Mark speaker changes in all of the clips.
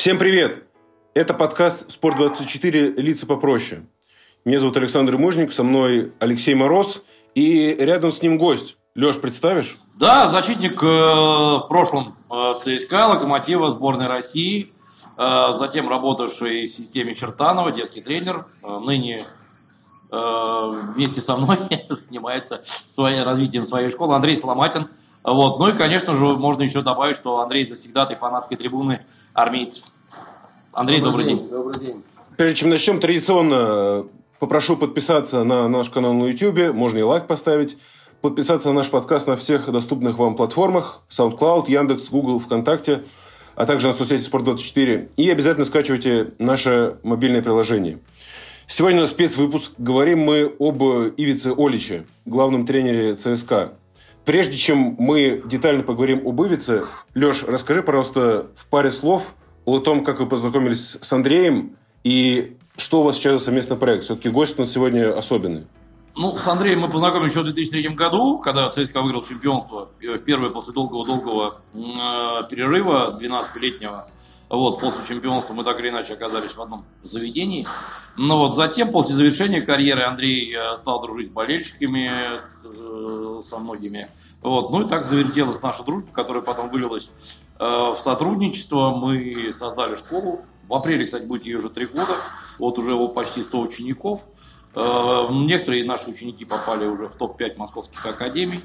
Speaker 1: Всем привет! Это подкаст «Спорт-24. Лица попроще». Меня зовут Александр Мужник, со мной Алексей Мороз и рядом с ним гость. Леш, представишь?
Speaker 2: Да, защитник э, в прошлом э, ЦСКА, Локомотива, сборной России, э, затем работавший в системе Чертанова, детский тренер, э, ныне э, вместе со мной занимается своей, развитием своей школы, Андрей Соломатин. Вот. Ну и, конечно же, можно еще добавить, что Андрей завсегдатый фанатской трибуны армейцев. Андрей, добрый, добрый день. день. Добрый день.
Speaker 1: Прежде чем начнем, традиционно попрошу подписаться на наш канал на YouTube, можно и лайк поставить, подписаться на наш подкаст на всех доступных вам платформах, SoundCloud, Яндекс, Google, ВКонтакте, а также на соцсети Спорт24. И обязательно скачивайте наше мобильное приложение. Сегодня у нас спецвыпуск. Говорим мы об Ивице Оличе, главном тренере ЦСКА. Прежде чем мы детально поговорим об Ивице, Леш, расскажи, пожалуйста, в паре слов о том, как вы познакомились с Андреем и что у вас сейчас за совместный проект. Все-таки гость у нас сегодня особенный.
Speaker 2: Ну, с Андреем мы познакомились еще в 2003 году, когда ЦСКА выиграл чемпионство. Первое после долгого-долгого э, перерыва 12-летнего. Вот, после чемпионства мы так или иначе оказались в одном заведении. Но вот затем, после завершения карьеры, Андрей э, стал дружить с болельщиками, э, со многими. Вот, ну и так завертелась наша дружба, которая потом вылилась э, в сотрудничество. Мы создали школу. В апреле, кстати, будет ее уже три года. Вот уже его почти 100 учеников. Э, некоторые наши ученики попали уже в топ-5 московских академий.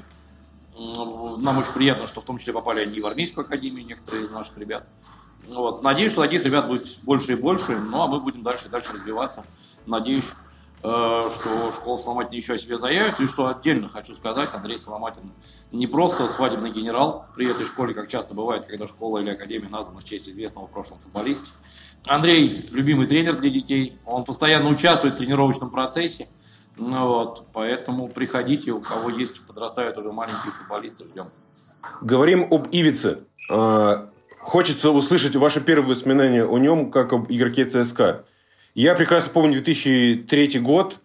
Speaker 2: Нам очень приятно, что в том числе попали они и в армейскую академию, некоторые из наших ребят. Вот. Надеюсь, что таких ребят будет больше и больше, ну а мы будем дальше и дальше развиваться. Надеюсь, что школа Соломатина еще о себе заявит. И что отдельно хочу сказать, Андрей Соломатин не просто свадебный генерал при этой школе, как часто бывает, когда школа или академия названа в честь известного в прошлом футболиста. Андрей – любимый тренер для детей. Он постоянно участвует в тренировочном процессе. Ну, вот, поэтому приходите, у кого есть, подрастают уже маленькие футболисты, ждем.
Speaker 1: Говорим об Ивице. А, Хочется услышать ваши первые воспоминания о нем, как об игроке ЦСКА. Я прекрасно помню 2003 год.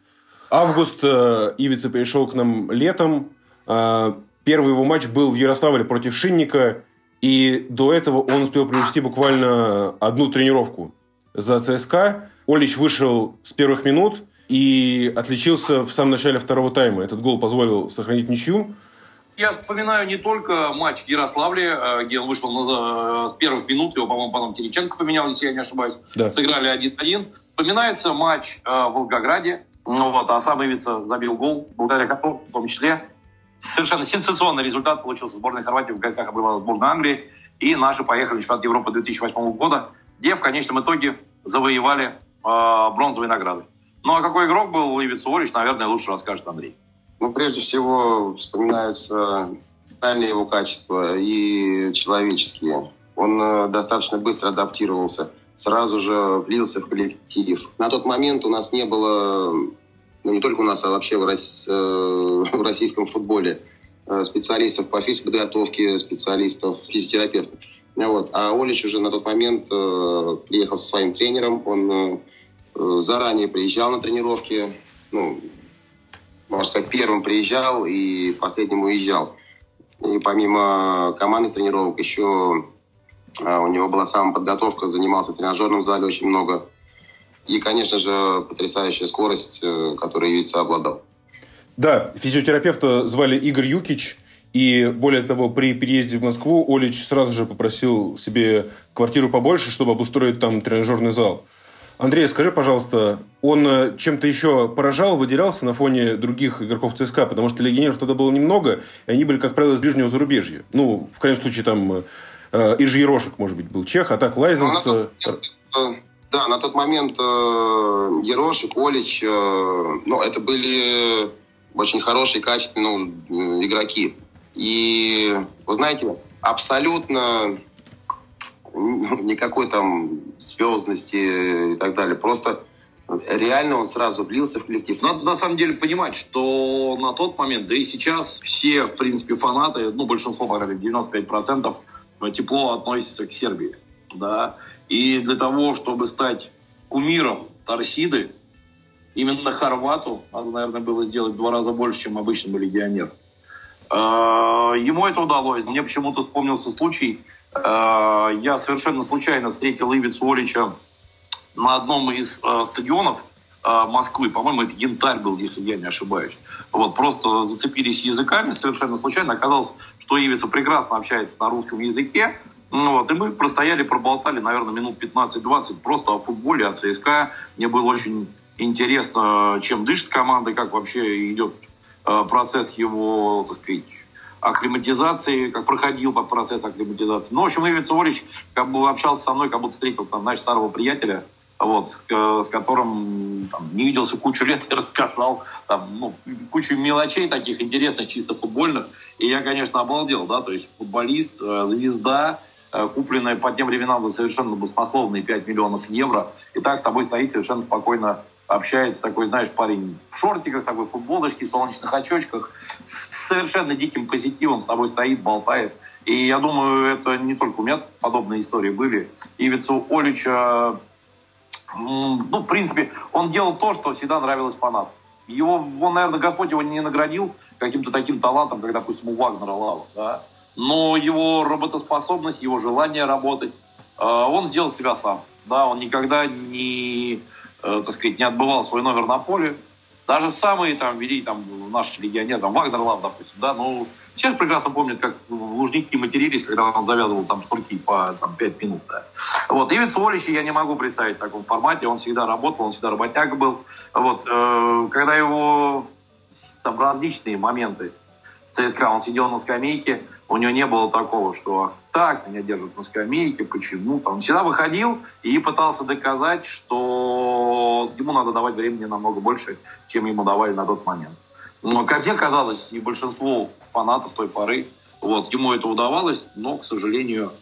Speaker 1: Август э, Ивица перешел к нам летом. Э, первый его матч был в Ярославле против Шинника. И до этого он успел провести буквально одну тренировку за ЦСКА. Олич вышел с первых минут и отличился в самом начале второго тайма. Этот гол позволил сохранить ничью.
Speaker 2: Я вспоминаю не только матч в Ярославле, э, где он вышел на, э, с первых минут, его, по-моему, потом Тереченко поменял, если я не ошибаюсь. Да. Сыграли 1-1. Вспоминается матч э, в Волгограде, ну вот, а сам Ивица забил гол, благодаря которому, в том числе, совершенно сенсационный результат получился сборной Хорватии в гостях обрывала сборная Англии. И наши поехали в чемпионат Европы 2008 года, где в конечном итоге завоевали э, бронзовые награды. Ну а какой игрок был Ивица Орич, наверное, лучше расскажет Андрей.
Speaker 3: Ну, прежде всего, вспоминаются социальные его качества и человеческие. Он э, достаточно быстро адаптировался, сразу же влился в коллектив. На тот момент у нас не было, ну не только у нас, а вообще в, Рос... Э, в российском футболе, э, специалистов по физподготовке, специалистов, физиотерапевтов. Вот. А Олич уже на тот момент приехал со своим тренером, он заранее приезжал на тренировки, ну, можно сказать, первым приезжал и последним уезжал. И помимо командных тренировок еще а, у него была самоподготовка, занимался в тренажерном зале очень много. И, конечно же, потрясающая скорость, э, которой Юица обладал.
Speaker 1: Да, физиотерапевта звали Игорь Юкич. И более того, при переезде в Москву Олич сразу же попросил себе квартиру побольше, чтобы обустроить там тренажерный зал. Андрей, скажи, пожалуйста, он э, чем-то еще поражал, выделялся на фоне других игроков ЦСКА? Потому что легионеров тогда было немного, и они были, как правило, из ближнего зарубежья. Ну, в крайнем случае, там э, э Иржи Ерошек, может быть, был чех, а так Лайзенс... Ну,
Speaker 3: э, да, на тот момент э, Ерошек, Олич, э, ну, это были очень хорошие, качественные ну, игроки. И, вы знаете, абсолютно никакой там звездности и так далее. Просто реально он сразу влился в коллектив.
Speaker 2: Надо на самом деле понимать, что на тот момент, да и сейчас все, в принципе, фанаты, ну, большинство, по крайней мере, 95% тепло относятся к Сербии. Да? И для того, чтобы стать кумиром Торсиды, именно Хорвату надо, наверное, было сделать в два раза больше, чем обычному легионеру. А, ему это удалось. Мне почему-то вспомнился случай, Я совершенно случайно встретил Ивицу Олича на одном из стадионов Москвы, по-моему, это Янтарь был, если я не ошибаюсь. Вот, просто зацепились языками совершенно случайно. Оказалось, что Ивица прекрасно общается на русском языке, ну, вот, и мы простояли, проболтали, наверное, минут 15-20 просто о футболе, о ЦСКА. Мне было очень интересно, чем дышит команда, как вообще идет э, процесс его, так сказать, акклиматизации, как проходил процесс акклиматизации. Ну, в общем, Ивиц Орич как бы общался со мной, как будто встретил там, знаешь, старого приятеля, вот, с, с которым там, не виделся кучу лет и рассказал там, ну, кучу мелочей таких интересных, чисто футбольных. И я, конечно, обалдел, да, то есть футболист, э, звезда, Э, купленная по тем временам за совершенно баснословные 5 миллионов евро. И так с тобой стоит совершенно спокойно общается такой, знаешь, парень в шортиках, такой футболочке, солнечных очочках, с совершенно диким позитивом с тобой стоит, болтает. И я думаю, это не только у меня подобные истории были. Ивицу Олича, ну, в принципе, он делал то, что всегда нравилось фанатам. Его, он, наверное, Господь его не наградил каким-то таким талантом, как, допустим, у Вагнера Лава, да но его работоспособность, его желание работать, э, он сделал себя сам. Да, он никогда не, э, так сказать, не отбывал свой номер на поле. Даже самые там вели там наши легионеры, там Вагнер Лав, допустим, да, ну сейчас прекрасно помнят, как лужники матерились, когда он завязывал там шнурки по там, 5 минут. Да. Вот, Ивиц Олича я не могу представить в таком формате, он всегда работал, он всегда работяга был. Вот, э, когда его там различные моменты ЦСКА, он сидел на скамейке, у него не было такого, что так, меня держат на скамейке, почему. Он всегда выходил и пытался доказать, что ему надо давать времени намного больше, чем ему давали на тот момент. Но, как мне казалось, и большинство фанатов той поры, вот, ему это удавалось, но, к сожалению,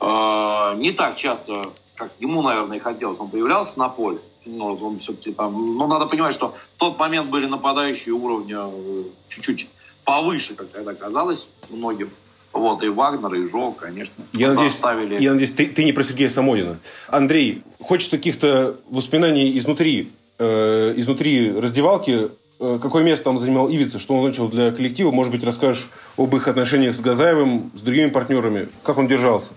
Speaker 2: э, не так часто, как ему, наверное, и хотелось. Он появлялся на поле, ну, он все-таки там, ну, надо понимать, что в тот момент были нападающие уровня э, чуть-чуть повыше, как тогда казалось многим. Вот, и Вагнер, и Жо, конечно.
Speaker 1: Я надеюсь, оставили... я надеюсь ты, ты не про Сергея Самонина. Андрей, хочется каких-то воспоминаний изнутри, э, изнутри раздевалки. Э, какое место там занимал Ивица, что он значил для коллектива? Может быть, расскажешь об их отношениях с Газаевым, с другими партнерами? Как он держался?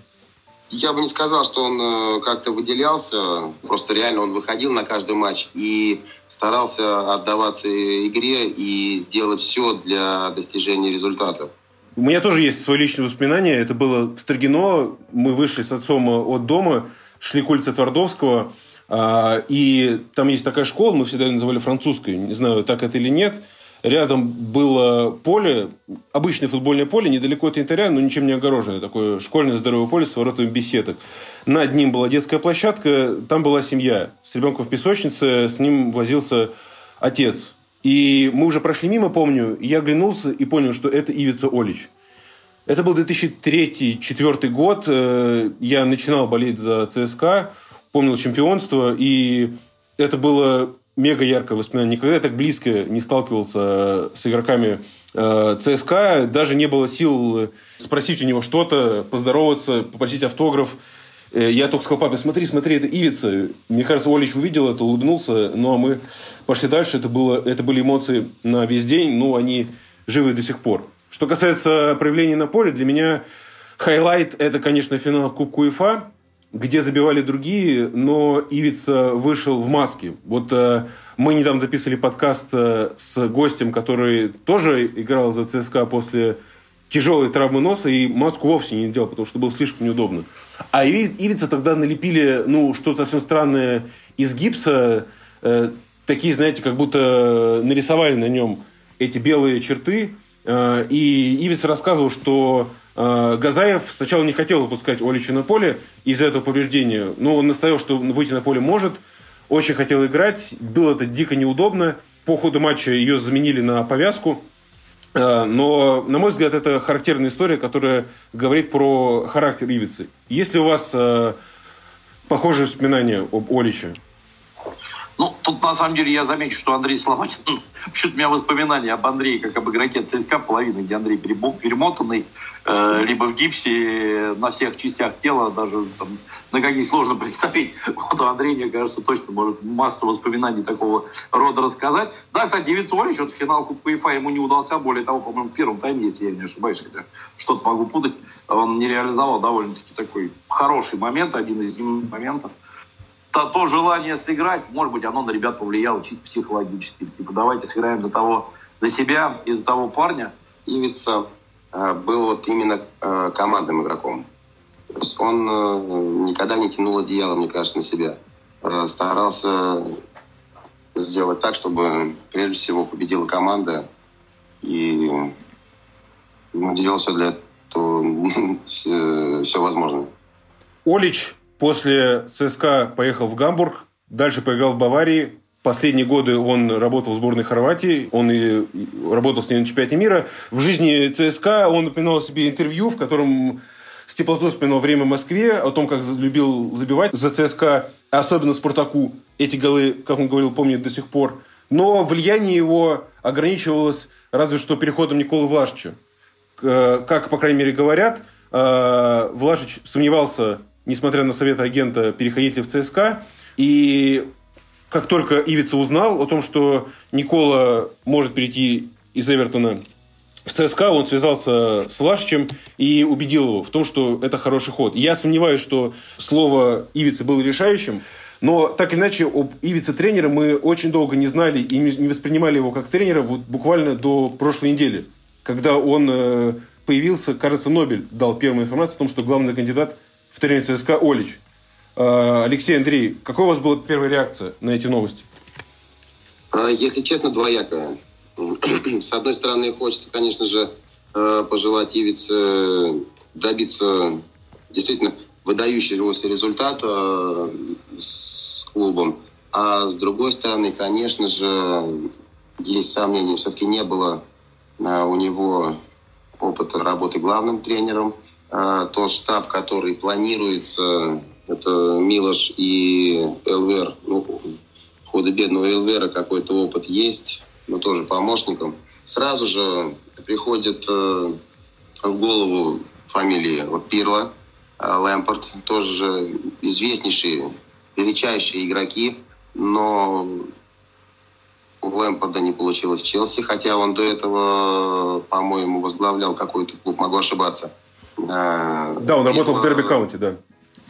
Speaker 3: Я бы не сказал, что он э, как-то выделялся. Просто реально он выходил на каждый матч и старался отдаваться игре и делать все для достижения результатов.
Speaker 1: У меня тоже есть свои личные воспоминания. Это было в Строгино. Мы вышли с отцом от дома, шли к улице Твардовского. А, и там есть такая школа, мы всегда ее называли французской. Не знаю, так это или нет. Рядом было поле, обычное футбольное поле, недалеко от янтаря, но ничем не огороженное. Такое школьное здоровое поле с воротами беседок. Над ним была детская площадка, там была семья с ребенком в песочнице, с ним возился отец и мы уже прошли мимо, помню, я оглянулся и понял, что это Ивица Олич. Это был 2003-2004 год. Э, я начинал болеть за ЦСКА, помнил чемпионство, и это было мега яркое воспоминание. Никогда я так близко не сталкивался с игроками э, ЦСКА. Даже не было сил спросить у него что-то, поздороваться, попросить автограф. Э, я только сказал папе, смотри, смотри, это Ивица. Мне кажется, Олич увидел это, улыбнулся, ну а мы пошли дальше. Это, было, это были эмоции на весь день, ну они живы до сих пор. Что касается проявлений на поле, для меня highlight – это, конечно, финал Кубка УЕФА, где забивали другие, но Ивица вышел в маске. Вот э, мы недавно записывали подкаст э, с гостем, который тоже играл за ЦСКА после тяжелой травмы носа, и маску вовсе не делал, потому что было слишком неудобно. А Ивица тогда налепили, ну, что совсем странное, из гипса, э, такие, знаете, как будто нарисовали на нем эти белые черты. Э, и Ивица рассказывал, что э, Газаев сначала не хотел выпускать Олича на поле из-за этого повреждения. Но он настоял, что выйти на поле может. Очень хотел играть. Было это дико неудобно. По ходу матча ее заменили на повязку. Э, но, на мой взгляд, это характерная история, которая говорит про характер Ивицы. Есть ли у вас э, похожие воспоминания об Оличе?
Speaker 2: Ну, тут на самом деле я замечу, что Андрей Сломатин, почему-то у меня воспоминания об Андрее, как об игроке ЦСКА, половина, где Андрей перемотанный, либо в гипсе на всех частях тела, даже там, на каких сложно представить. Вот у Андрея, мне кажется, точно может масса воспоминаний такого рода рассказать. Да, кстати, Девиц Олич, вот финал Кубка УЕФА ему не удался, более того, по-моему, в первом тайме, если я не ошибаюсь, хотя что-то могу путать, он не реализовал довольно-таки такой хороший момент, один из моментов. То, то желание сыграть, может быть, оно на ребят повлияло чисто психологически. Типа, давайте сыграем за того, за себя и за того парня.
Speaker 3: Ивица э, был вот именно э, командным игроком. То есть он э, никогда не тянул одеяло, мне кажется, на себя. Э, старался сделать так, чтобы прежде всего победила команда. И ну, делал все для этого, все, все возможное.
Speaker 1: Олич после ЦСКА поехал в Гамбург, дальше поиграл в Баварии. Последние годы он работал в сборной Хорватии, он и работал с ней на чемпионате мира. В жизни ЦСКА он напоминал себе интервью, в котором с теплотой вспоминал время в Москве, о том, как любил забивать за ЦСКА, особенно Спартаку. Эти голы, как он говорил, помнит до сих пор. Но влияние его ограничивалось разве что переходом Николы Влашича. Как, по крайней мере, говорят, э, Влашич сомневался, несмотря на советы агента, переходить ли в ЦСКА. И как только Ивица узнал о том, что Никола может перейти из Эвертона в ЦСКА он связался с Лашичем и убедил его в том, что это хороший ход. Я сомневаюсь, что слово Ивицы было решающим, но так или иначе об Ивице тренера мы очень долго не знали и не воспринимали его как тренера вот буквально до прошлой недели, когда он э, появился, кажется, Нобель дал первую информацию о том, что главный кандидат в тренер ЦСКА Олич. Э, Алексей, Андрей, какой у вас была первая реакция на эти новости?
Speaker 3: А, если честно, двоякая. С одной стороны, хочется, конечно же, э, пожелать Ивице добиться действительно выдающегося результата э, с клубом. А с другой стороны, конечно же, есть сомнения. Все-таки не было э, у него опыта работы главным тренером. Тот штаб, который планируется, это Милош и Элвер. Ну, худо-бедного Элвера какой-то опыт есть но тоже помощником, сразу же приходит э, в голову фамилии вот Пирла, э, Лэмпорт, тоже известнейшие, величайшие игроки, но у Лэмпорда не получилось в Челси, хотя он до этого, по-моему, возглавлял какой-то клуб, могу ошибаться.
Speaker 1: Э, да, он работал в Дерби Каунти, да.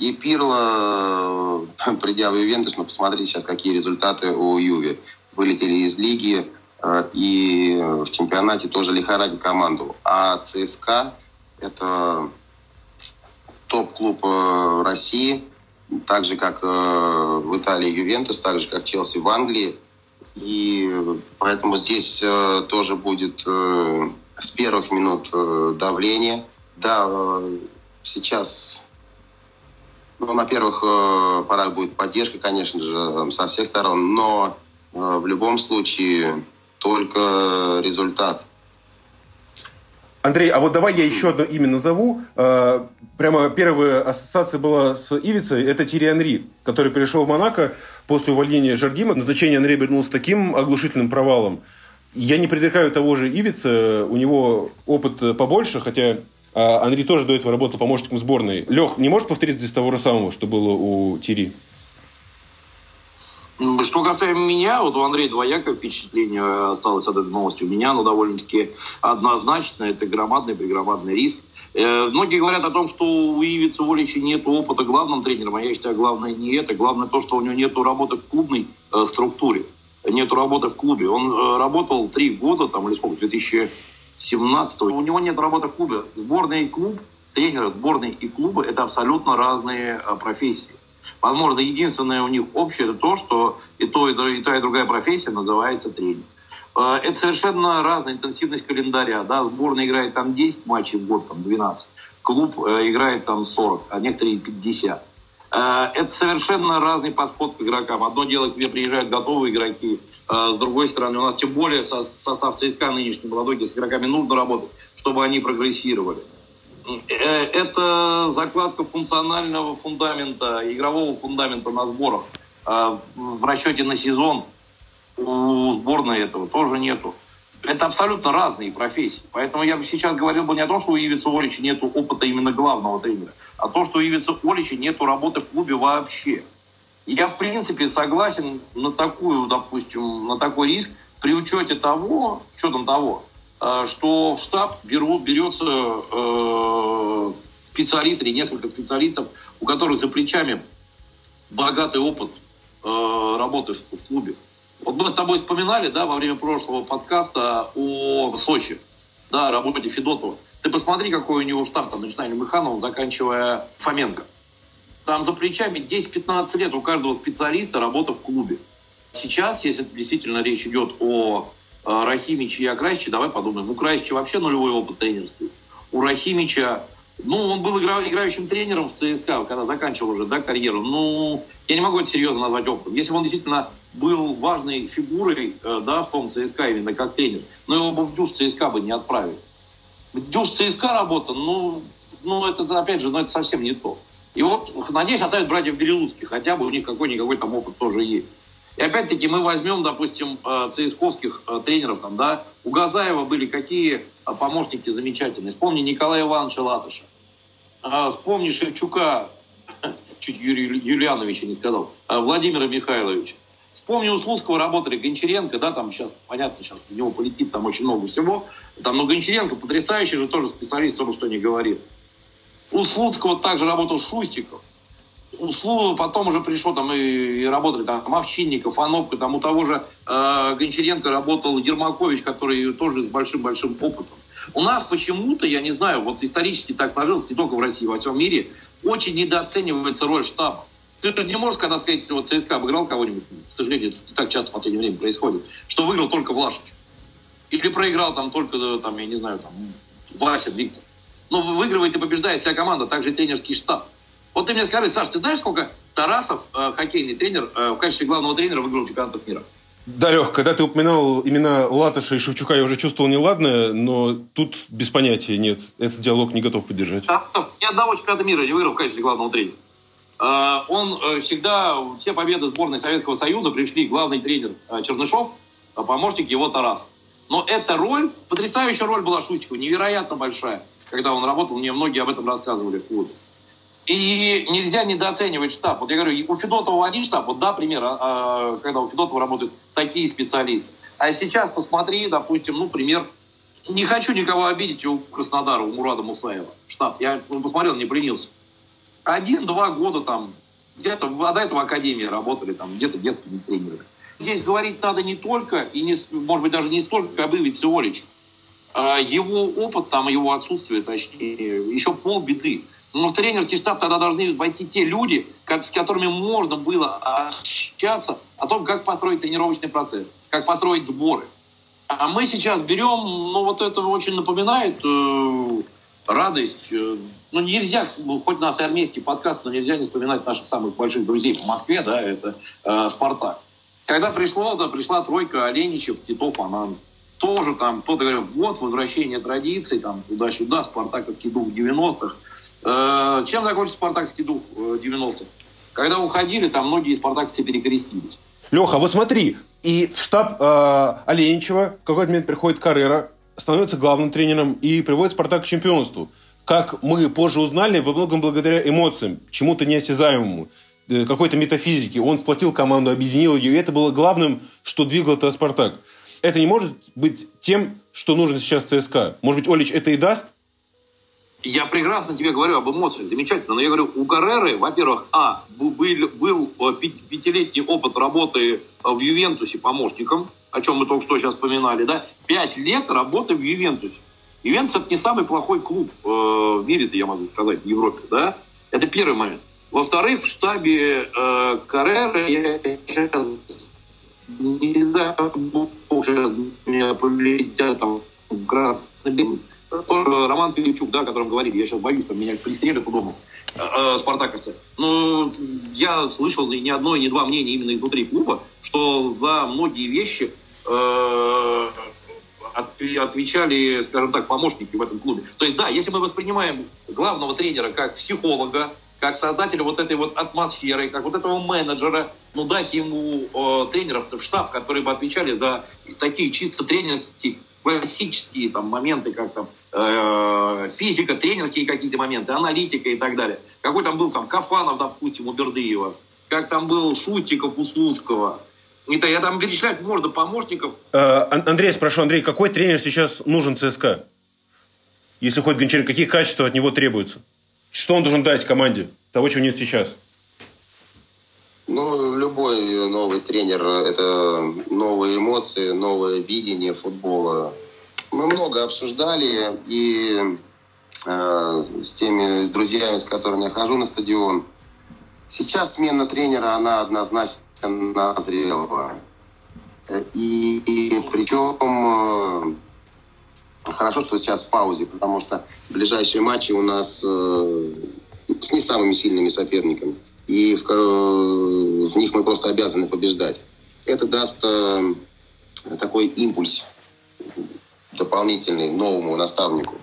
Speaker 3: И Пирло, придя в Ювентус, ну, посмотрите сейчас, какие результаты у Юви. Вылетели из лиги, Э, и в чемпионате тоже лихорадит команду. А ЦСКА – это топ-клуб э, России, так же, как э, в Италии Ювентус, так же, как Челси в Англии. И поэтому здесь тоже будет с первых минут давление. Да, сейчас ну, на первых порах будет поддержка, конечно же, со всех сторон, но в любом случае только результат.
Speaker 1: Андрей, а вот давай я еще одно имя назову. Э, прямо первая ассоциация была с Ивицей. Это Тири Анри, который перешел в Монако после увольнения Жардима. Назначение Анри обернулось таким оглушительным провалом. Я не предрекаю того же Ивица. У него опыт побольше, хотя а, Анри тоже до этого работал помощником сборной. Лех, не можешь повторить здесь того же самого, что было у Тири?
Speaker 2: Что касаемо меня, вот у Андрея двоякое впечатление осталось от этой новости. У меня оно довольно-таки однозначно. Это громадный, пригромадный риск. Э, многие говорят о том, что у Ивица Волича нет опыта главным тренером, а я считаю, главное не это. Главное то, что у него нет работы в клубной э, структуре. Нет работы в клубе. Он э, работал три года, там, или сколько, 2017 У него нет работы в клубе. Сборная и клуб, тренеры сборной и клуба – это абсолютно разные профессии. Возможно, единственное у них общее это то, что и, то, и, и та, и другая профессия называется тренер. Э, это совершенно разная интенсивность календаря. Да? Сборная играет там 10 матчей в год, там 12. Клуб э, играет там 40, а некоторые 50. Э, это совершенно разный подход к игрокам. Одно дело, к тебе приезжают готовые игроки, с другой стороны, у нас тем более состав ЦСКА нынешний молодой, с игроками нужно работать, чтобы они прогрессировали. Это закладка функционального фундамента, игрового фундамента на сборах. э, в расчете на сезон у сборной этого тоже нету. Это абсолютно разные профессии. Поэтому я бы сейчас говорил бы не о том, что у Ивиса Олича нет опыта именно главного тренера, а то, что у Ивиса Олича нет работы в клубе вообще. Я, в принципе, согласен на такую, допустим, на такой риск при учете того, с учетом того, э, что в штаб беру, берется э, специалист или несколько специалистов, у которых за плечами богатый опыт э, работы в, в клубе. Вот мы с тобой вспоминали, да, во время прошлого подкаста о Сочи, да, работе Федотова. Ты посмотри, какой у него штаб, там, начиная Механовым, заканчивая Фоменко. Там за плечами 10-15 лет у каждого специалиста работа в клубе. Сейчас, если действительно речь идет о э, Рахимиче и о Красиче, давай подумаем. У Красича вообще нулевой опыт тренерства. У Рахимича, ну, он был игра, играющим тренером в ЦСКА, когда заканчивал уже, да, карьеру. Ну, я не могу это серьезно назвать опытом. Если бы он действительно был важной фигурой, э, да, в том ЦСКА именно как тренер, но его бы в дюш ЦСКА бы не отправили. В дюш ЦСКА работа, ну, ну, это, опять же, ну, это совсем не то. И вот, надеюсь, оставят братьев Березутских, хотя бы у них какой-никакой там опыт тоже есть. И опять-таки мы возьмем, допустим, э, ЦСКовских э, тренеров, там, да, у Газаева были какие э, помощники замечательные. Вспомни Николая Ивановича Латыша. Вспомни Шевчука, чуть Юрий Юлиановича не сказал, Владимира Михайловича. Вспомни, у Слуцкого работали Гончаренко, да, там сейчас, понятно, сейчас у него полетит там очень много всего. Там, но Гончаренко потрясающий же тоже специалист, бы что ни говорил. У Слуцкого также работал Шустиков. У Слу потом уже пришло там и, и работали там Овчинников, Анопка, там у того же э, Гончаренко работал Ермакович, который тоже с большим-большим опытом. У нас почему-то, я не знаю, вот исторически так сложилось, не только в России, во всем мире, очень недооценивается роль штаба. Ты не можешь, когда сказать, вот ЦСКА обыграл кого-нибудь, к сожалению, это так часто в последнее время происходит, что выиграл только Влашич. Или проиграл там только, там, я не знаю, там, Вася, Виктор. Но выигрывает и побеждает вся команда, также тренерский штаб. Вот ты мне скажи, Саш, ты знаешь, сколько Тарасов, э, хоккейный тренер, э, в качестве главного тренера выиграл чемпионатов мира?
Speaker 1: Да, Лех, когда ты упоминал имена Латыша и Шевчука, я уже чувствовал неладное, но тут без понятия нет. Этот диалог не готов поддержать.
Speaker 2: Тарасов ни одного чемпионата мира не выиграл в качестве главного тренера. Э, он э, всегда, все победы сборной Советского Союза пришли главный тренер э, Чернышов, помощник его Тарасов. Но эта роль, потрясающая роль была Шустикова, невероятно большая когда он работал, мне многие об этом рассказывали в клубе. И нельзя недооценивать штаб. Вот я говорю, у Федотова один штаб, вот да, пример, а, а, когда у Федотова работают такие специалисты. А сейчас посмотри, допустим, ну, пример, не хочу никого обидеть у Краснодара, у Мурада Мусаева, штаб. Я посмотрел, не пленился. Один-два года там, где-то, а до этого академии работали, там, где-то детскими тренерами. Здесь говорить надо не только, и не, может быть, даже не столько об Иве Сеоличе, а его опыт, там его отсутствие, точнее, еще полбеды. Но в тренерский штаб тогда должны войти те люди, с которыми можно было общаться о том, как построить тренировочный процесс, как построить сборы. А мы сейчас берем, ну вот это очень напоминает э, радость. Э, ну нельзя, хоть у нас и армейский подкаст, но нельзя не вспоминать наших самых больших друзей по Москве, да, это э, Спартак. Когда пришло, да, пришла тройка Оленичев, Титов, Анан тоже там кто-то говорит, вот, возвращение традиций, там, туда-сюда, спартаковский дух 90-х. Э, чем закончился спартаковский дух 90-х? Э, Когда уходили, там многие спартаковцы перекрестились.
Speaker 1: Леха, вот смотри, и в штаб э, Оленичева в какой-то момент приходит Каррера, становится главным тренером и приводит Спартак к чемпионству. Как мы позже узнали, во многом благодаря эмоциям, чему-то неосязаемому, э, какой-то метафизике. Он сплотил команду, объединил ее, и это было главным, что двигал это Спартак это не может быть тем, что нужно сейчас ЦСКА. Может быть, Олич это и даст?
Speaker 2: Я прекрасно тебе говорю об эмоциях, замечательно. Но я говорю, у Карреры, во-первых, а, был, был э, пятилетний опыт работы э, в Ювентусе помощником, о чем мы только что сейчас вспоминали, да, пять лет работы в Ювентусе. Ювентус это не самый плохой клуб э, в мире, я могу сказать, в Европе, да. Это первый момент. Во-вторых, в штабе э, Карреры я сейчас не дай бог, меня полетят там красный Роман Пилипчук, да, о котором говорили, я сейчас боюсь, там меня пристрелят по дому, э, спартаковцы. Но я слышал ни одно, ни два мнения именно изнутри клуба, что за многие вещи э, отвечали, скажем так, помощники в этом клубе. То есть, да, если мы воспринимаем главного тренера как психолога, как создателя вот этой вот атмосферы, как вот этого менеджера, ну дать ему э, тренеров в штаб, которые бы отвечали за такие чисто тренерские классические там моменты, как там э, физика, тренерские какие-то моменты, аналитика и так далее. Какой там был там Кафанов, допустим, у Бердыева, как там был Шустиков у Слуцкого. Это я там перечислять можно помощников.
Speaker 1: Э, Андрей, спрошу, Андрей, какой тренер сейчас нужен ЦСКА? Если хоть Гончаренко, какие качества от него требуются? Что он должен дать команде? Того, чего нет сейчас.
Speaker 3: Ну, любой новый тренер – это новые эмоции, новое видение футбола. Мы много обсуждали и э, с теми, с друзьями, с которыми я хожу на стадион. Сейчас смена тренера, она однозначно назрела. И, и причем э, хорошо, что сейчас в паузе, потому что ближайшие матчи у нас э, с не самыми сильными соперниками и в, в них мы просто обязаны побеждать. Это даст э, такой импульс дополнительный новому наставнику.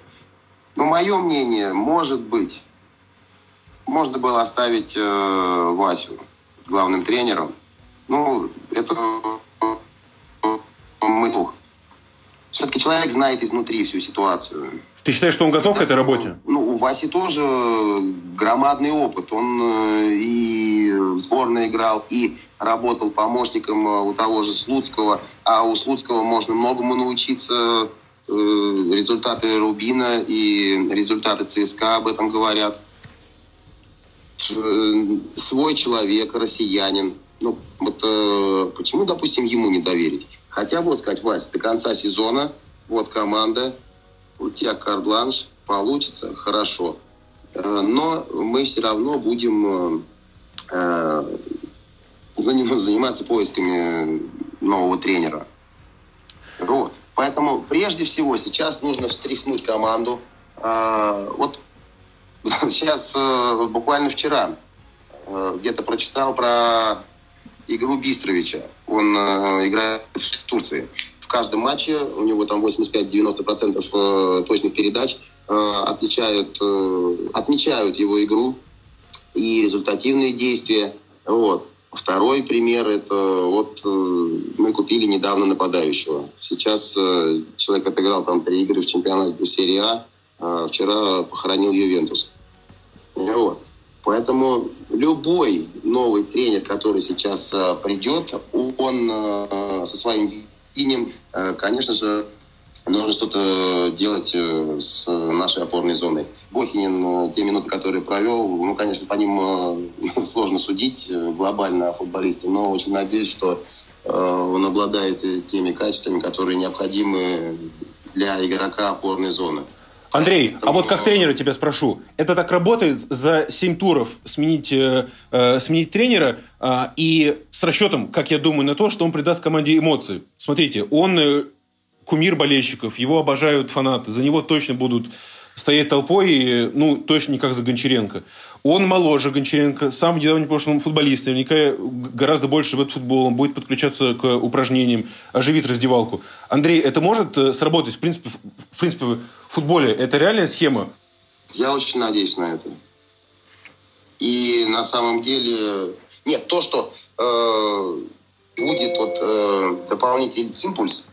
Speaker 3: Но мое мнение, может быть, можно было оставить э, Васю главным тренером. Ну, это мы все-таки человек знает изнутри всю ситуацию.
Speaker 1: Ты считаешь, что он готов к этой работе?
Speaker 3: Ну, у Васи тоже громадный опыт. Он э, и в сборной играл, и работал помощником э, у того же Слуцкого. А у Слуцкого можно многому научиться. Э, результаты Рубина и результаты ЦСКА об этом говорят. Свой человек, россиянин. Ну, вот почему, допустим, ему не доверить? Хотя вот сказать, Вася, до конца сезона вот команда, у тебя карт-бланш, получится хорошо. Э, но мы все равно будем э, заниматься поисками нового тренера. Вот. Поэтому прежде всего сейчас нужно встряхнуть команду. Э, вот сейчас буквально вчера где-то прочитал про игру Бистровича. Он играет в Турции в каждом матче, у него там 85-90% э, точных передач, э, отличают, э, отмечают его игру и результативные действия. Вот. Второй пример – это вот мы купили недавно нападающего. Сейчас человек отыграл там три игры в чемпионате серии А, вчера похоронил Ювентус. Вот. Поэтому любой новый тренер, который сейчас придет, со своим Инем, э, конечно же, нужно что-то делать э, с нашей опорной зоной. Бохинин, э, те минуты, которые провел, ну, конечно, по ним сложно судить глобально о футболисте, но очень надеюсь, что он обладает теми качествами, которые необходимы для игрока опорной зоны.
Speaker 1: Андрей, а вот как тренера тебя спрошу, это так работает за 7 туров сменить, э, э, сменить тренера э, и с расчетом, как я думаю, на то, что он придаст команде эмоции. Смотрите, он э, кумир болельщиков, его обожают фанаты, за него точно будут стоять толпой, и, ну, точно не как за Гончаренко. Он моложе Гончаренко, сам в недавнем прошлом футболист, наверняка гораздо больше живет футболом, будет подключаться к упражнениям, оживит раздевалку. Андрей, это может э, сработать? В принципе, в принципе, в футболе это реальная схема?
Speaker 3: Я очень надеюсь на это. И на самом деле... Нет, то, что э, будет вот, э, дополнительный импульс,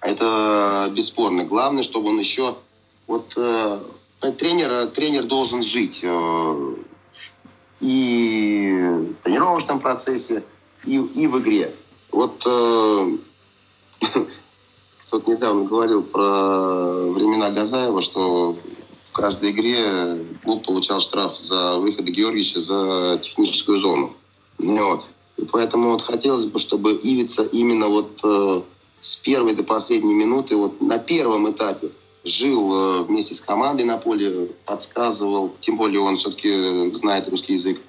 Speaker 3: это бесспорно. Главное, чтобы он еще... Вот э, тренер, тренер должен жить э, и в тренировочном процессе, и, и в игре. Вот э, кто-то недавно говорил про времена Газаева, что в каждой игре клуб получал штраф за выход Георгиевича за техническую зону. Вот. И поэтому вот хотелось бы, чтобы Ивица именно вот э, с первой до последней минуты, вот на первом этапе, жил э, вместе с командой на поле, подсказывал, тем более он все-таки знает русский язык,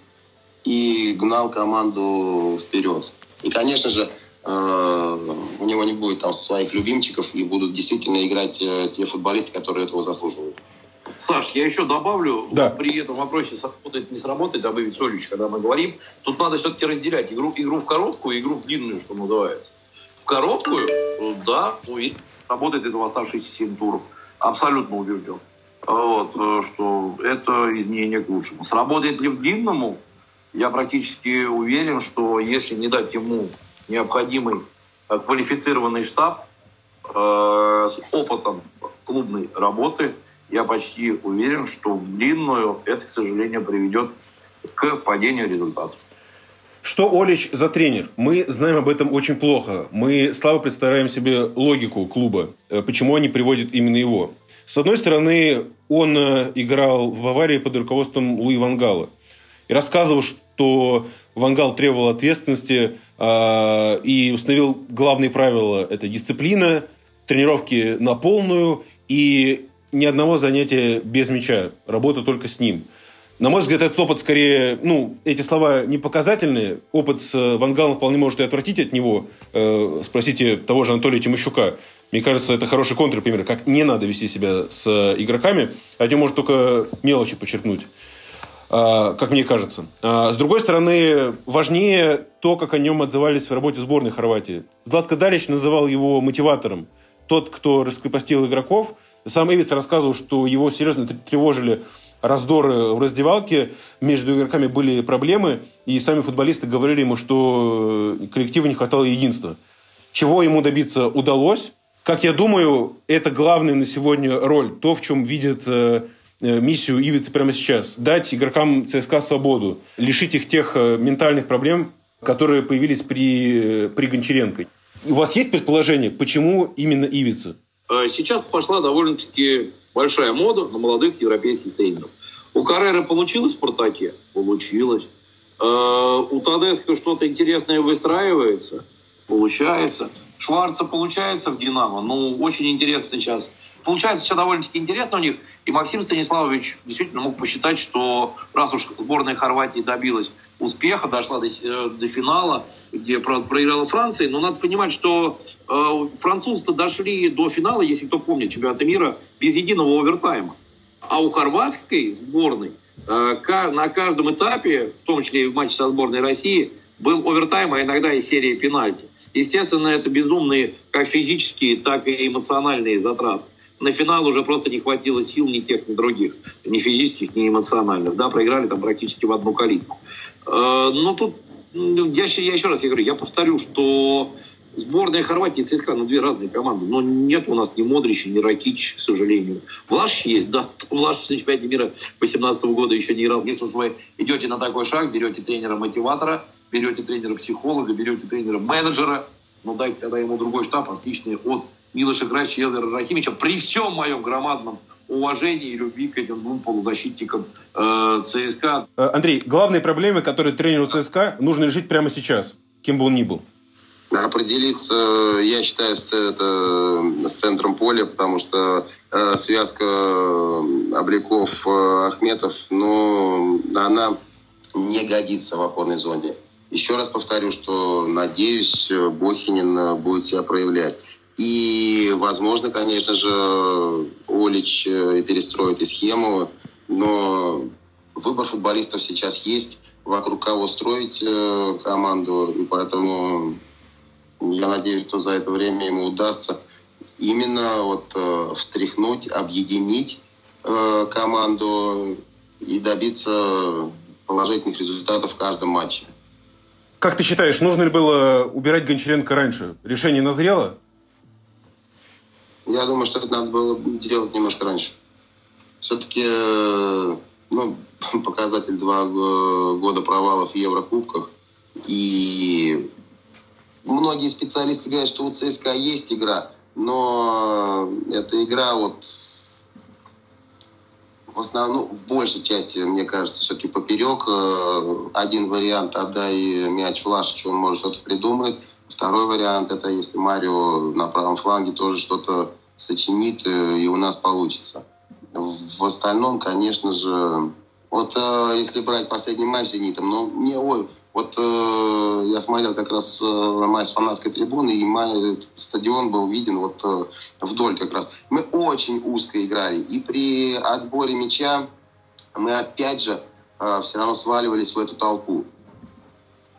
Speaker 3: и гнал команду вперед. И, конечно же, у него не будет там своих любимчиков, и будут действительно играть э, те футболисты, которые этого заслуживают.
Speaker 2: Саш, я еще добавлю, да. при этом вопросе сработает, не сработает, об Ивицович, когда мы говорим, тут надо все-таки разделять игру, игру в короткую и игру в длинную, что называется. В короткую, да, работает это в оставшиеся 7 туров. Абсолютно убежден. вот, э, что это изменение к лучшему. Сработает ли в длинному? Я практически уверен, что если не дать ему необходимый э, квалифицированный штаб э, с опытом клубной работы, я почти уверен, что в длинную это, к сожалению, приведет к падению результатов.
Speaker 1: Что Олич за тренер? Мы знаем об этом очень плохо. Мы слабо представляем себе логику клуба, э, почему они приводят именно его. С одной стороны, он э, играл в Баварии под руководством Луи Вангала. И рассказывал, что Вангал требовал ответственности э, и установил главные правила. Это дисциплина, тренировки на полную и ни одного занятия без мяча. Работа только с ним. На мой взгляд, этот опыт скорее, ну, эти слова не показательные. Опыт с э, Вангалом вполне может и отвратить от него. Э, спросите того же Анатолия Тимощука. Мне кажется, это хороший контрпример, как не надо вести себя с э, игроками. Один может только мелочи подчеркнуть, как мне кажется. А с другой стороны, важнее то, как о нем отзывались в работе сборной Хорватии. Златко Дарич называл его мотиватором. Тот, кто раскрепостил игроков. Сам Эвиц рассказывал, что его серьезно тревожили раздоры в раздевалке, между игроками были проблемы, и сами футболисты говорили ему, что коллективу не хватало единства. Чего ему добиться удалось, как я думаю, это главная на сегодня роль, то, в чем видит э, э, миссию Ивицы прямо сейчас. Дать игрокам ЦСКА свободу, лишить их тех э, ментальных проблем, которые появились при, при Гончаренко. У вас есть предположение, почему именно Ивица?
Speaker 2: Сейчас пошла довольно-таки большая мода на молодых европейских тренеров. У Каррера получилось в «Спартаке»? Получилось. У Тадеско что-то интересное выстраивается? Получается. Шварца получается в «Динамо». Ну, очень интересно сейчас. Получается все довольно-таки интересно у них. И Максим Станиславович действительно мог посчитать, что раз уж сборная Хорватии добилась успеха, дошла до, э, до финала, где, правда, проиграла Франция, но надо понимать, что э, французы дошли до финала, если кто помнит, чемпионата мира, без единого овертайма. А у хорватской сборной э, на каждом этапе, в том числе и в матче со сборной России, был овертайм, а иногда и серия пенальти. Естественно, это безумные как физические, так и эмоциональные затраты. На финал уже просто не хватило сил ни тех, ни других. Ни физических, ни эмоциональных. Да, проиграли там практически в одну калитку. Э, но тут, я, я еще раз я говорю, я повторю, что сборная Хорватии и ЦСКА, ну, две разные команды. Но нет у нас ни Модрича, ни Ракич, к сожалению. Влаш есть, да. Влаш в чемпионате мира 2018 года еще не играл. Нет уж вы идете на такой шаг, берете тренера-мотиватора, берете тренера-психолога, берете тренера-менеджера, но дайте тогда ему другой штаб, отличный от Милоша Грача и Элдера Рахимича, при всем моем громадном уважении и любви к этим двум полузащитникам э, ЦСКА.
Speaker 1: Э, Андрей, главные проблемы, которые тренеру ЦСКА нужно решить прямо сейчас, кем бы он ни был.
Speaker 3: Определиться, я считаю, это с центром поля, потому что э, связка э, Обликов э, Ахметов, ну, она не годится в опорной зоне. Еще раз повторю, что надеюсь, Бохинин будет себя проявлять. И, возможно, конечно же, Олич э, перестроит и схему, но выбор футболистов сейчас есть, вокруг кого строить э, команду, и поэтому я надеюсь, что за это время ему удастся именно вот э, встряхнуть, объединить команду и добиться положительных результатов в каждом матче.
Speaker 1: Как ты считаешь, нужно ли было убирать Гончаренко раньше? Решение назрело?
Speaker 3: Я думаю, что это надо было делать немножко раньше. Все-таки э, ну, показатель два года провалов в Еврокубках. И многие специалисты говорят, что у ЦСКА есть игра, но эта игра вот в основном, в большей части, мне кажется, все-таки поперек. Э, один вариант – отдай мяч Влашичу, он может что-то придумает. Второй вариант – это если Марио на правом фланге тоже что-то сочинит, э, и у нас получится. В остальном, конечно же, вот э, если брать последний матч с «Зенитом», ну, мне, ой, вот э, я смотрел как раз э, матч с фанатской трибуны, и май, стадион был виден вот э, вдоль как раз. Мы очень узко играли, и при отборе мяча мы опять же э, все равно сваливались в эту толпу.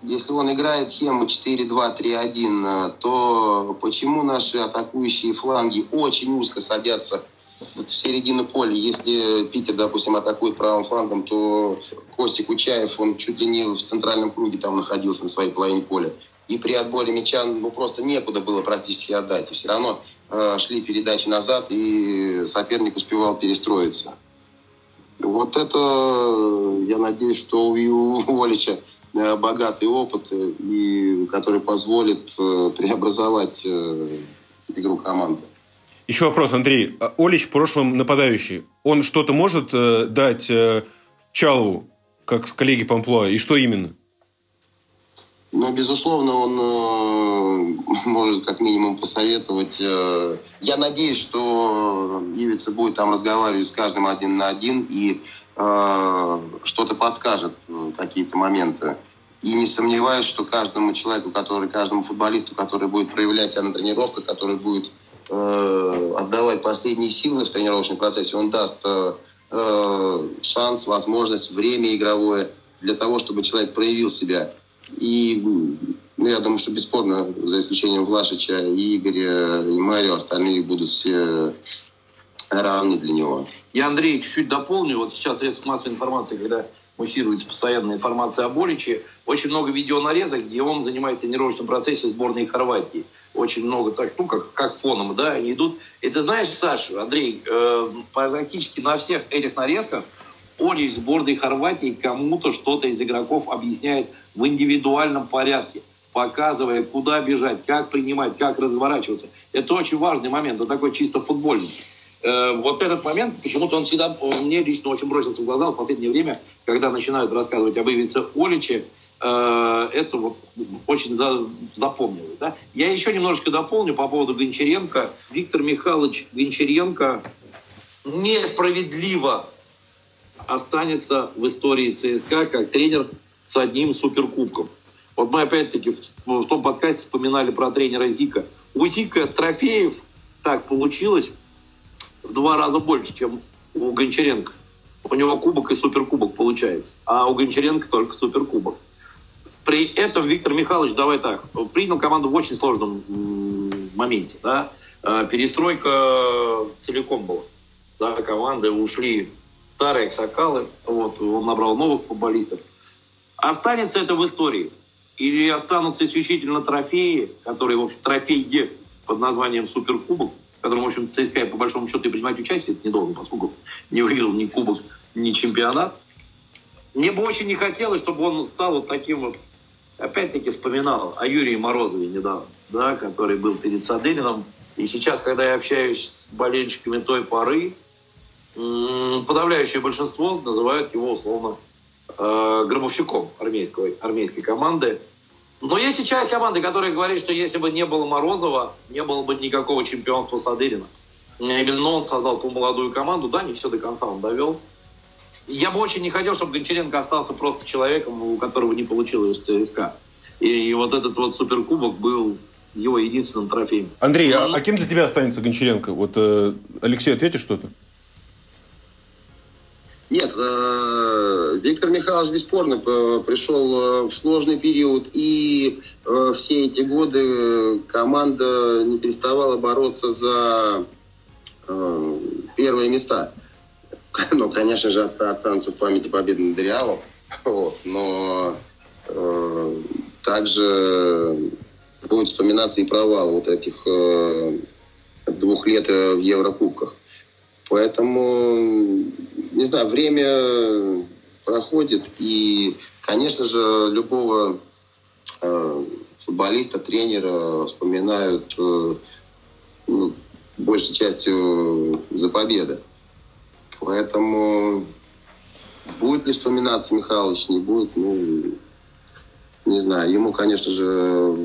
Speaker 3: Если он играет схему 4-2-3-1, э, то почему наши атакующие фланги очень узко садятся в середину поля. Если Питер, допустим, атакует правым флангом, то Костик Учаев, он чуть ли не в центральном круге там находился на своей половине поля. И при отборе мяча ну, просто некуда было практически отдать. И все равно э, шли передачи назад, и соперник успевал перестроиться. Вот это, я надеюсь, что у Олича э, богатый опыт, и, который позволит э, преобразовать э, игру команды.
Speaker 1: Еще вопрос, Андрей. А Олич в прошлом нападающий. Он что-то может э, дать э, Чалову, как коллеге Памплуа, и что именно?
Speaker 3: Ну, безусловно, он э, может как минимум посоветовать. Э, я надеюсь, что Ивица будет там разговаривать с каждым один на один и э, что-то подскажет, э, какие-то моменты. И не сомневаюсь, что каждому человеку, который, каждому футболисту, который будет проявлять себя на тренировках, который будет отдавать последние силы в тренировочном процессе, он даст шанс, возможность, время игровое для того, чтобы человек проявил себя. И ну, я думаю, что бесспорно, за исключением Влашича Игоря, и Марио, остальные будут все равны для него.
Speaker 2: Я, Андрей, чуть-чуть дополню. Вот сейчас средства массовой информации, когда муссируется постоянная информация о Боличе, очень много видеонарезок, где он занимает в тренировочном процессе сборной Хорватии. Очень много так, ну, как, как фоном, да, они идут. И ты знаешь, Саша, Андрей, э, практически на всех этих нарезках Олич сборной Хорватии кому-то что-то из игроков объясняет в индивидуальном порядке, показывая, куда бежать, как принимать, как разворачиваться. Это очень важный момент, он такой чисто футбольный. Э, вот этот момент, почему-то он всегда, он мне лично очень бросился в глаза в последнее время, когда начинают рассказывать об Ивице Оличе, э, это вот очень за, запомнилось. Да? Я еще немножечко дополню по поводу Гончаренко. Виктор Михайлович Гончаренко несправедливо останется в истории ЦСКА как тренер с одним суперкубком. Вот мы опять-таки в, том подкасте вспоминали про тренера Зика. У Зика трофеев так получилось в два раза больше, чем у Гончаренко. У него кубок и суперкубок получается, а у Гончаренко только суперкубок. При этом Виктор Михайлович, давай так, принял команду в очень сложном моменте. Да? Э, перестройка целиком была. Да, команды ушли старые сокалы, вот, он набрал новых футболистов. Останется это в истории. Или останутся исключительно трофеи, которые, в общем, трофеи под названием Суперкубок, в котором, в общем, ЦСКА, по большому счету, и принимать участие не должен, поскольку не выиграл ни кубок, ни чемпионат. Мне бы очень не хотелось, чтобы он стал вот таким вот, опять-таки вспоминал о Юрии Морозове недавно, да, который был перед Садырином. И сейчас, когда я общаюсь с болельщиками той поры, подавляющее большинство называют его условно э, гробовщиком армейской, армейской команды. Но есть и часть команды, которая говорит, что если бы не было Морозова, не было бы никакого чемпионства Садырина. Но он создал ту молодую команду, да, не все до конца он довел. Я бы очень не хотел, чтобы Гончаренко остался просто человеком, у которого не получилось ЦСКА. И, и вот этот вот суперкубок был его единственным трофеем.
Speaker 1: Андрей, Но... а, а кем для тебя останется Гончаренко? Вот э, Алексей, ответишь что-то?
Speaker 3: Нет, э, Виктор Михайлович бесспорно пришел э, в сложный период, и э, все эти годы команда не переставала бороться за первые места. Ну, конечно же, останутся в памяти победы над Реалом, вот, но э, также будет вспоминаться и провал вот этих э, двух лет в Еврокубках. Поэтому не знаю, время проходит, и, конечно же, любого э, футболиста, тренера вспоминают э, ну, большей частью за победы. Поэтому будет ли вспоминаться Михайлович, не будет, ну, не знаю. Ему, конечно же,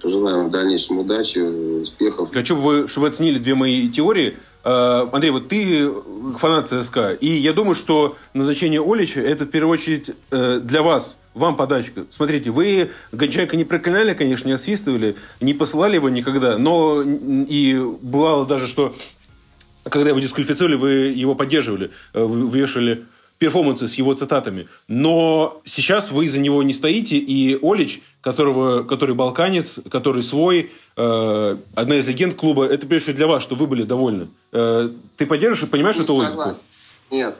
Speaker 3: пожелаем в дальнейшем удачи, успехов.
Speaker 1: Хочу, вы, чтобы вы оценили две мои теории. Э, Андрей, вот ты фанат ЦСКА, и я думаю, что назначение Олича это в первую очередь э, для вас, вам подачка. Смотрите, вы Гончаренко не проклинали, конечно, не освистывали, не посылали его никогда, но и бывало даже, что когда его дисквалифицировали, вы его поддерживали, э, вы вешали перформансы с его цитатами. Но сейчас вы за него не стоите, и Олич, которого, который балканец, который свой, э, одна из легенд клуба, это прежде всего для вас, что вы были довольны. Э, ты поддержишь и понимаешь
Speaker 3: Не
Speaker 1: эту
Speaker 3: согласен.
Speaker 1: логику?
Speaker 3: Нет.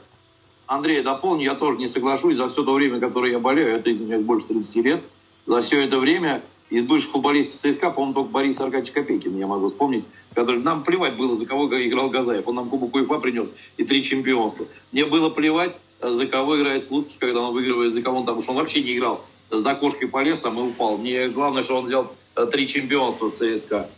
Speaker 2: Андрей, дополню, я тоже не соглашусь. За все то время, которое я болею, это из меня больше 30 лет, за все это время из бывших футболистов ЦСКА, по-моему, только Борис Аркадьевич Копейкин, я могу вспомнить, который нам плевать было, за кого играл Газаев. Он нам Кубок УЕФА принес и три чемпионства. Мне было плевать, за кого играет Слуцкий, когда он выигрывает, за кого он там, потому что он вообще не играл. За кошкой полез там и упал. Мне главное, что он взял э, три чемпионства с ЦСКА.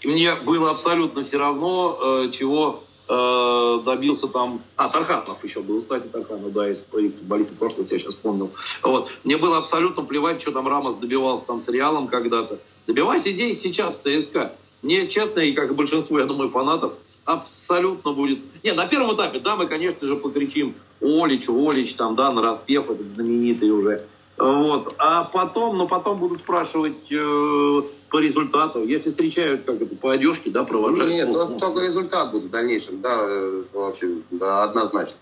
Speaker 2: И мне было абсолютно все равно, э, чего э, добился там... А, Тарханов еще был, кстати, Тарханов, да, из футболистов прошлого, я сейчас вспомнил. Вот. Мне было абсолютно плевать, что там Рамос добивался там с Реалом когда-то. Добивайся здесь, сейчас, ЦСКА. Мне, честно, и как и большинству, я думаю, фанатов, абсолютно будет... Не, на первом этапе, да, мы, конечно же, покричим Олич, Олич, там, да, на распев этот знаменитый уже. Вот. А потом, ну, потом будут спрашивать э, по результату. Если встречают, как это, по одежке, да, провожать.
Speaker 3: Нет,
Speaker 2: ну, ну,
Speaker 3: только результат будет в дальнейшем, да, э, вообще, да, однозначно.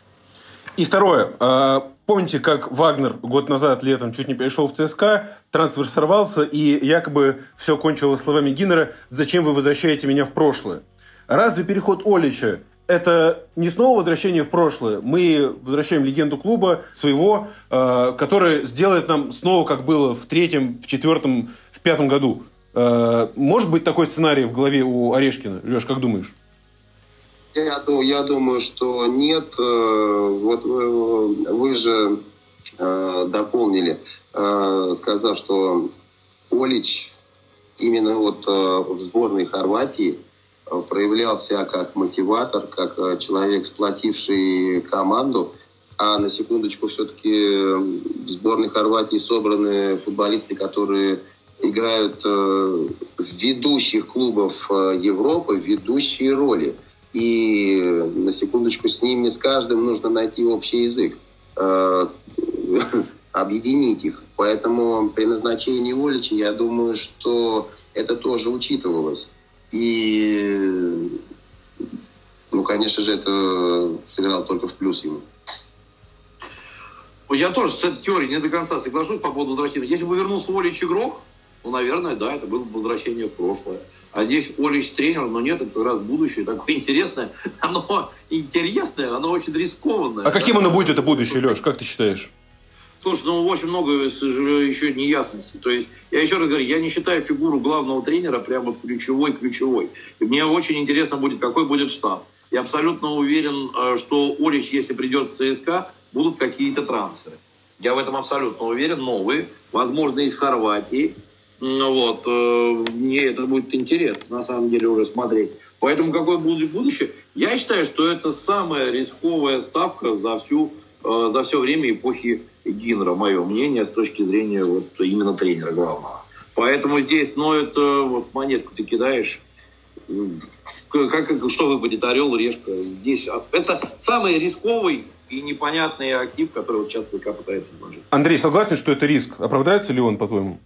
Speaker 1: И второе. Э, Помните, как Вагнер год назад летом чуть не перешел в ЦСКА, трансфер сорвался, и якобы все кончилось словами Гиннера «Зачем вы возвращаете меня в прошлое?». Разве переход Олича это не снова возвращение в прошлое? Мы возвращаем легенду клуба своего, э, который сделает нам снова, как было в третьем, в четвертом, в пятом году. Э, может быть такой сценарий в голове у Орешкина? Леш, как думаешь?
Speaker 3: Я, я думаю, что нет. Э, Вот вы, вы же э, дополнили, э, сказав, что Олич именно вот э, в сборной Хорватии э, проявлял себя как мотиватор, как э, человек, сплотивший команду. А на секундочку, все-таки в сборной Хорватии собраны футболисты, которые играют э, в ведущих клубов э, Европы ведущие роли. И на секундочку с ними, с каждым нужно найти общий язык, э, объединить их. Поэтому при назначении Олича, я думаю, что это тоже учитывалось. И, ну, конечно же, это сыграло только в плюс ему.
Speaker 2: Я тоже с этой теорией не до конца соглашусь по поводу возвращения. Если бы вернулся Олич игрок, ну, наверное, да, это было бы возвращение в прошлое. А здесь Олич тренер, но нет, это как раз будущее такое интересное. Оно интересное, оно очень рискованное.
Speaker 1: А каким оно будет, это будущее, Леш? Как ты считаешь?
Speaker 2: Слушай, ну очень много еще неясностей. То есть, я еще раз говорю, я не считаю фигуру главного тренера прямо ключевой-ключевой. Мне очень интересно будет, какой будет штаб. Я абсолютно уверен, э, что Олич, если придет в ЦСКА, будут какие-то трансферы. Я в этом абсолютно уверен, новые, возможно, из Хорватии. Вот. э, Мне это будет интересно, на самом деле, уже смотреть. Поэтому какое будет будущее? Я считаю, что это самая рисковая ставка за всю э, за все время эпохи Гиннера, мое мнение, с точки зрения вот именно тренера главного. Поэтому здесь, ну, это вот монетку ты кидаешь, м, как, как- что выпадет, орел, решка. Здесь а, это самый рисковый и непонятный актив, который вот сейчас ЦСКА пытается вложиться.
Speaker 1: Андрей, согласен, что это риск? Оправдается ли он, по-твоему?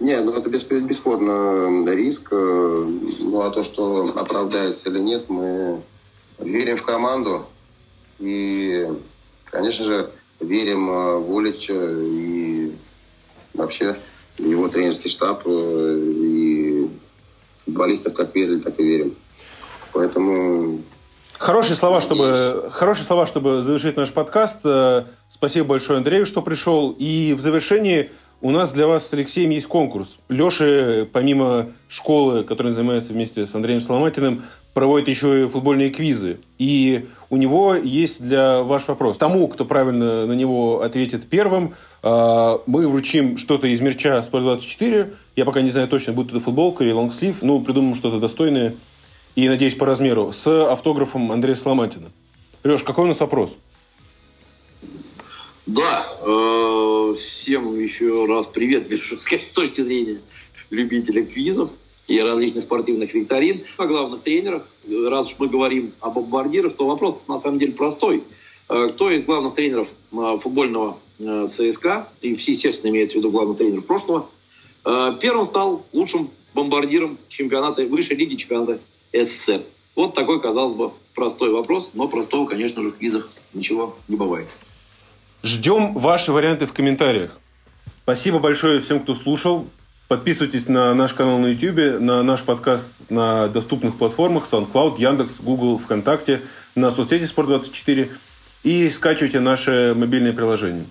Speaker 3: Не, ну это бесспорно риск. э, Ну а то, что оправдается или нет, мы верим в команду. И, конечно же, верим э, в Олича и вообще его тренерский штаб. э, И футболистов как верили, так и верим. Поэтому
Speaker 1: Хорошие слова, чтобы, хорошие слова, чтобы завершить наш подкаст. Э, Спасибо большое Андрею, что пришел. И в завершении у нас для вас с Алексеем есть конкурс. Леша, помимо школы, которой он занимается вместе с Андреем Соломатиным, проводит еще и футбольные квизы. И у него есть для ваш вопрос. Тому, кто правильно на него ответит первым, э, мы вручим что-то из мерча Sport24. Я пока не знаю точно, будет это футболка или лонгслив. Ну, придумаем что-то достойное и, надеюсь, по размеру, с автографом Андрея Соломатина. Леш, какой у нас вопрос?
Speaker 2: Да, э, всем еще раз привет, вижу, с точки зрения любителя квизов и различных спортивных викторин. О главных тренерах, раз уж мы говорим о бомбардирах, то вопрос на самом деле простой. Э, Кто из главных тренеров э, футбольного ЦСКА, и, естественно, имеется в виду главных тренеров прошлого, первым стал лучшим бомбардиром чемпионата, высшей лиги чемпионата СССР. Вот такой, казалось бы, простой вопрос, но простого, конечно же, в квизах ничего не бывает.
Speaker 1: Ждем ваши варианты в комментариях. Спасибо большое всем, кто слушал. Подписывайтесь на наш канал на YouTube, на наш подкаст на доступных платформах SoundCloud, Яндекс, Google, ВКонтакте, на соцсети Спорт24 и скачивайте наше мобильное приложение.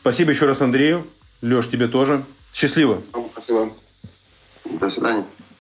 Speaker 1: Спасибо еще раз Андрею. Леш, тебе тоже. Счастливо.
Speaker 3: Спасибо. До свидания.